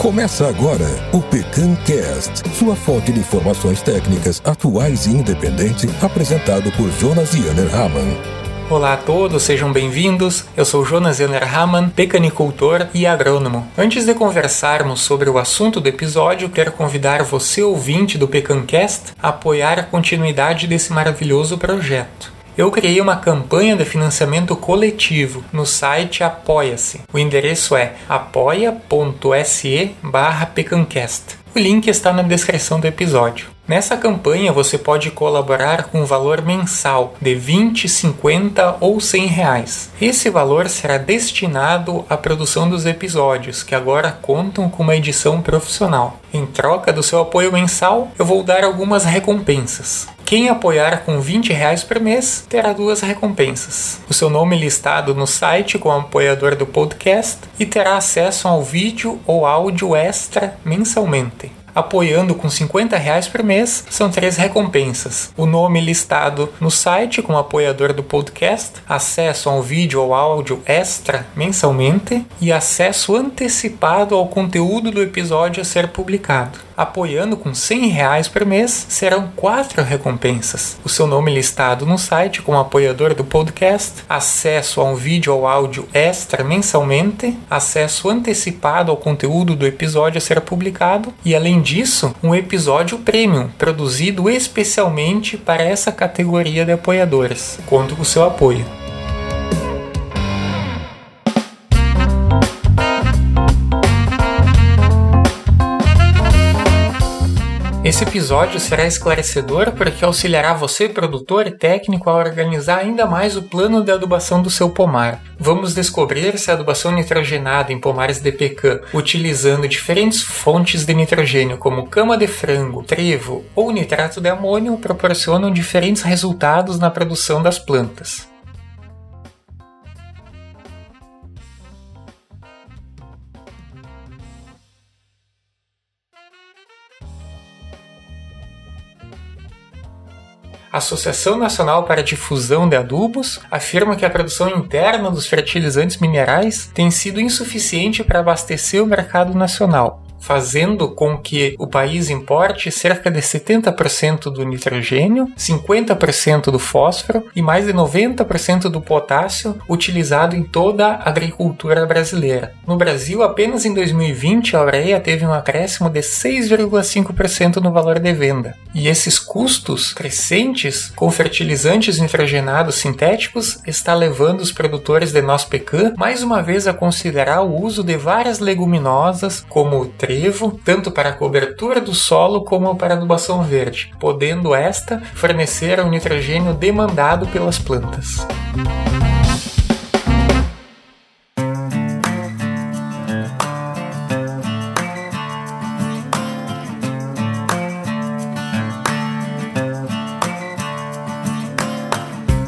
Começa agora o Pecan Cast, sua fonte de informações técnicas atuais e independente, apresentado por Jonas Yanner Hamann. Olá a todos, sejam bem-vindos. Eu sou Jonas Yanner Hamann, pecanicultor e agrônomo. Antes de conversarmos sobre o assunto do episódio, quero convidar você, ouvinte do Pecancast, a apoiar a continuidade desse maravilhoso projeto eu criei uma campanha de financiamento coletivo no site Apoia-se. O endereço é apoia.se pecancast. O link está na descrição do episódio. Nessa campanha você pode colaborar com um valor mensal de 20, 50 ou 100 reais. Esse valor será destinado à produção dos episódios, que agora contam com uma edição profissional. Em troca do seu apoio mensal, eu vou dar algumas recompensas. Quem apoiar com 20 reais por mês terá duas recompensas. O seu nome listado no site como apoiador do podcast e terá acesso ao vídeo ou áudio extra mensalmente apoiando com 50 reais por mês, são três recompensas. O nome listado no site como apoiador do podcast, acesso a um vídeo ou áudio extra mensalmente e acesso antecipado ao conteúdo do episódio a ser publicado apoiando com 100 reais por mês, serão quatro recompensas. O seu nome listado no site como apoiador do podcast, acesso a um vídeo ou áudio extra mensalmente, acesso antecipado ao conteúdo do episódio a ser publicado e, além disso, um episódio premium produzido especialmente para essa categoria de apoiadores. Conto com o seu apoio. Esse episódio será esclarecedor porque auxiliará você, produtor e técnico, a organizar ainda mais o plano de adubação do seu pomar. Vamos descobrir se a adubação nitrogenada em pomares de pecan, utilizando diferentes fontes de nitrogênio como cama de frango, trevo ou nitrato de amônio, proporcionam diferentes resultados na produção das plantas. A Associação Nacional para a Difusão de Adubos afirma que a produção interna dos fertilizantes minerais tem sido insuficiente para abastecer o mercado nacional fazendo com que o país importe cerca de 70% do nitrogênio, 50% do fósforo e mais de 90% do potássio utilizado em toda a agricultura brasileira. No Brasil, apenas em 2020 a ureia teve um acréscimo de 6,5% no valor de venda. E esses custos crescentes com fertilizantes nitrogenados sintéticos está levando os produtores de nosso pecan mais uma vez a considerar o uso de várias leguminosas como tanto para a cobertura do solo como para a adubação verde, podendo esta fornecer o nitrogênio demandado pelas plantas.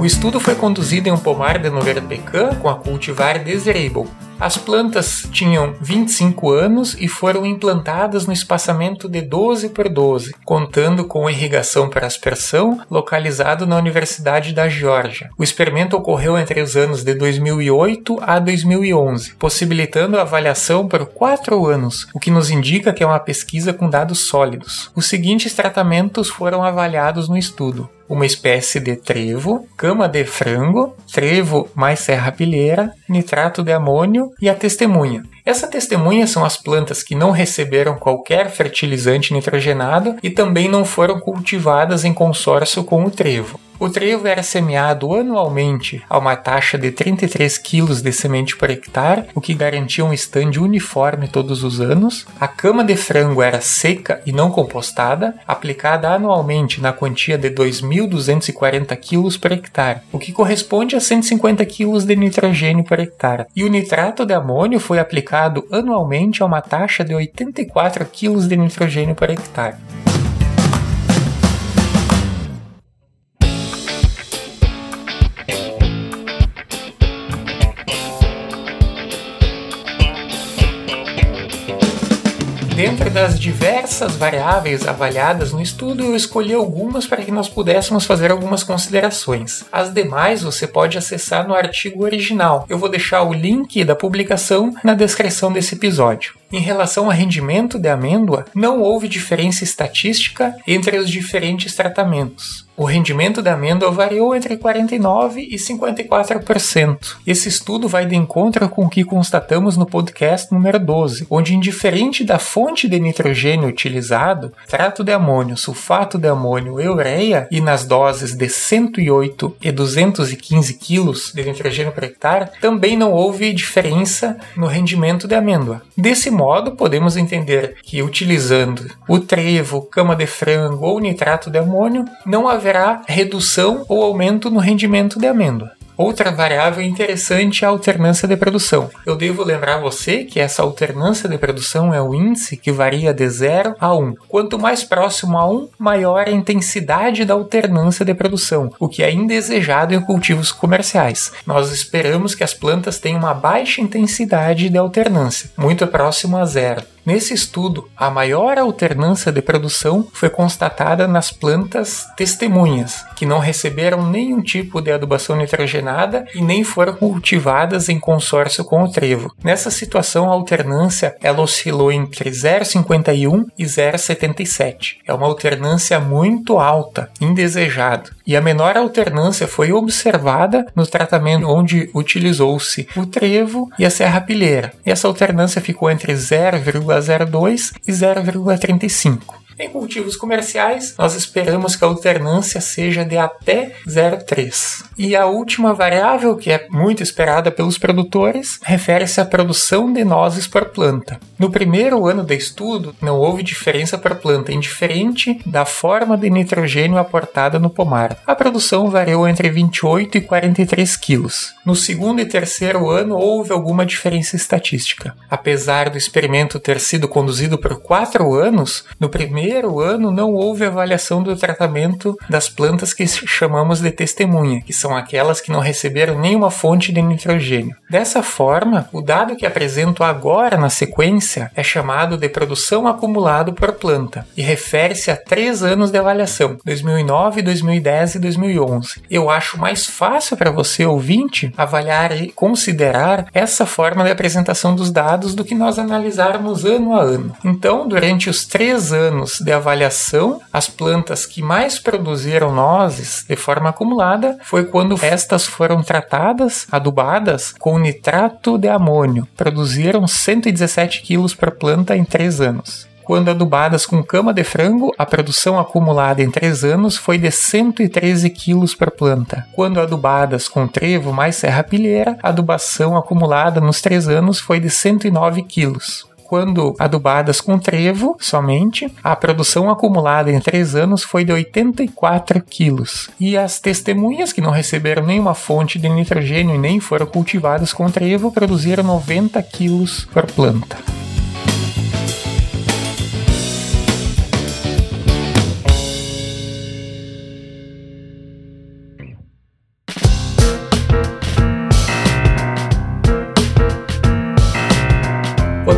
O estudo foi conduzido em um pomar de Nogueira Pecan com a cultivar Desirable, as plantas tinham 25 anos e foram implantadas no espaçamento de 12 por 12, contando com irrigação para aspersão, localizado na Universidade da Geórgia. O experimento ocorreu entre os anos de 2008 a 2011, possibilitando a avaliação por 4 anos, o que nos indica que é uma pesquisa com dados sólidos. Os seguintes tratamentos foram avaliados no estudo uma espécie de trevo, cama de frango, trevo mais serrapilheira, nitrato de amônio e a testemunha. Essa testemunha são as plantas que não receberam qualquer fertilizante nitrogenado e também não foram cultivadas em consórcio com o trevo. O trevo era semeado anualmente a uma taxa de 33 kg de semente por hectare, o que garantia um estande uniforme todos os anos. A cama de frango era seca e não compostada, aplicada anualmente na quantia de 2.240 kg por hectare, o que corresponde a 150 kg de nitrogênio por hectare. E o nitrato de amônio foi aplicado anualmente a uma taxa de 84 kg de nitrogênio por hectare. Dentre das diversas variáveis avaliadas no estudo, eu escolhi algumas para que nós pudéssemos fazer algumas considerações. As demais você pode acessar no artigo original. Eu vou deixar o link da publicação na descrição desse episódio. Em relação ao rendimento de amêndoa, não houve diferença estatística entre os diferentes tratamentos. O rendimento da amêndoa variou entre 49% e 54%. Esse estudo vai de encontro com o que constatamos no podcast número 12, onde, indiferente da fonte de nitrogênio utilizado, trato de amônio, sulfato de amônio e ureia, e nas doses de 108 e 215 kg de nitrogênio por hectare, também não houve diferença no rendimento de amêndoa. Desse modo, podemos entender que utilizando o trevo, cama de frango ou nitrato de amônio, não haverá redução ou aumento no rendimento de amêndoa. Outra variável interessante é a alternância de produção. Eu devo lembrar você que essa alternância de produção é o índice que varia de 0 a 1. Quanto mais próximo a 1, maior a intensidade da alternância de produção, o que é indesejado em cultivos comerciais. Nós esperamos que as plantas tenham uma baixa intensidade de alternância, muito próximo a zero. Nesse estudo, a maior alternância de produção foi constatada nas plantas testemunhas, que não receberam nenhum tipo de adubação nitrogenada e nem foram cultivadas em consórcio com o trevo. Nessa situação, a alternância ela oscilou entre 0,51 e 0,77. É uma alternância muito alta, indesejado. E a menor alternância foi observada no tratamento onde utilizou-se o trevo e a serrapilheira. Essa alternância ficou entre 0,1 0,02 e 0,35. Em cultivos comerciais, nós esperamos que a alternância seja de até 0,3. E a última variável, que é muito esperada pelos produtores, refere-se à produção de nozes por planta. No primeiro ano de estudo, não houve diferença por planta, indiferente da forma de nitrogênio aportada no pomar. A produção variou entre 28 e 43 quilos. No segundo e terceiro ano, houve alguma diferença estatística. Apesar do experimento ter sido conduzido por quatro anos, no primeiro primeiro ano não houve avaliação do tratamento das plantas que chamamos de testemunha, que são aquelas que não receberam nenhuma fonte de nitrogênio. Dessa forma, o dado que apresento agora na sequência é chamado de produção acumulado por planta e refere-se a três anos de avaliação, 2009, 2010 e 2011. Eu acho mais fácil para você, ouvinte, avaliar e considerar essa forma de apresentação dos dados do que nós analisarmos ano a ano. Então, durante os três anos de avaliação, as plantas que mais produziram nozes de forma acumulada foi quando estas foram tratadas, adubadas com nitrato de amônio. Produziram 117 quilos por planta em 3 anos. Quando adubadas com cama de frango, a produção acumulada em 3 anos foi de 113 quilos por planta. Quando adubadas com trevo mais serrapilheira, a adubação acumulada nos 3 anos foi de 109 quilos quando adubadas com trevo somente, a produção acumulada em três anos foi de 84 quilos. E as testemunhas que não receberam nenhuma fonte de nitrogênio e nem foram cultivadas com trevo produziram 90 quilos por planta.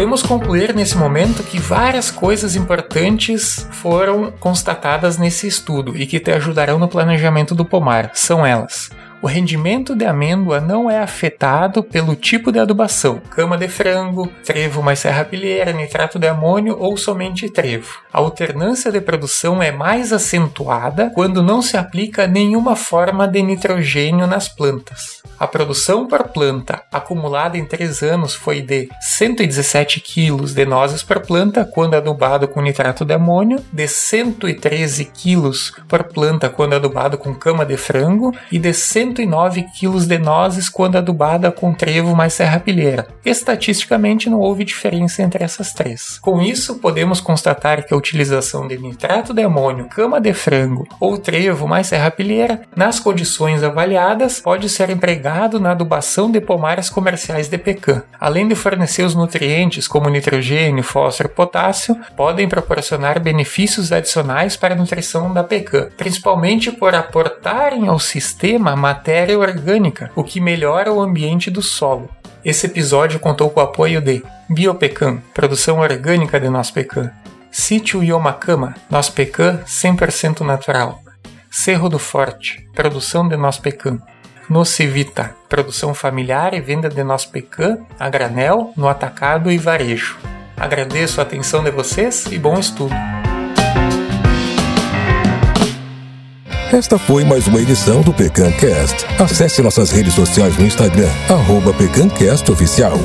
Podemos concluir nesse momento que várias coisas importantes foram constatadas nesse estudo e que te ajudarão no planejamento do pomar. São elas: o rendimento de amêndoa não é afetado pelo tipo de adubação, cama de frango, trevo mais serrapilheira, nitrato de amônio ou somente trevo. A alternância de produção é mais acentuada quando não se aplica nenhuma forma de nitrogênio nas plantas. A produção por planta acumulada em 3 anos foi de 117 kg de nozes por planta quando adubado com nitrato de amônio, de 113 kg por planta quando adubado com cama de frango e de 109 quilos de nozes quando adubada com trevo mais serrapilheira. Estatisticamente não houve diferença entre essas três. Com isso, podemos constatar que a utilização de nitrato de amônio, cama de frango ou trevo mais serrapilheira, nas condições avaliadas, pode ser empregado na adubação de pomares comerciais de pecan. Além de fornecer os nutrientes como nitrogênio, fósforo e potássio, podem proporcionar benefícios adicionais para a nutrição da pecan, principalmente por aportarem ao sistema matéria orgânica, o que melhora o ambiente do solo. Esse episódio contou com o apoio de Biopecan, produção orgânica de nosso pecan, Sítio Yomacama, nosso pecan 100% natural, Cerro do Forte, produção de nosso pecan, Nocivita, produção familiar e venda de nosso pecan a granel, no atacado e varejo. Agradeço a atenção de vocês e bom estudo. Esta foi mais uma edição do PecanCast. Acesse nossas redes sociais no Instagram, arroba PecanCastOficial.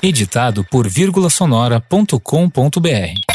Editado por vírgulasonora.com.br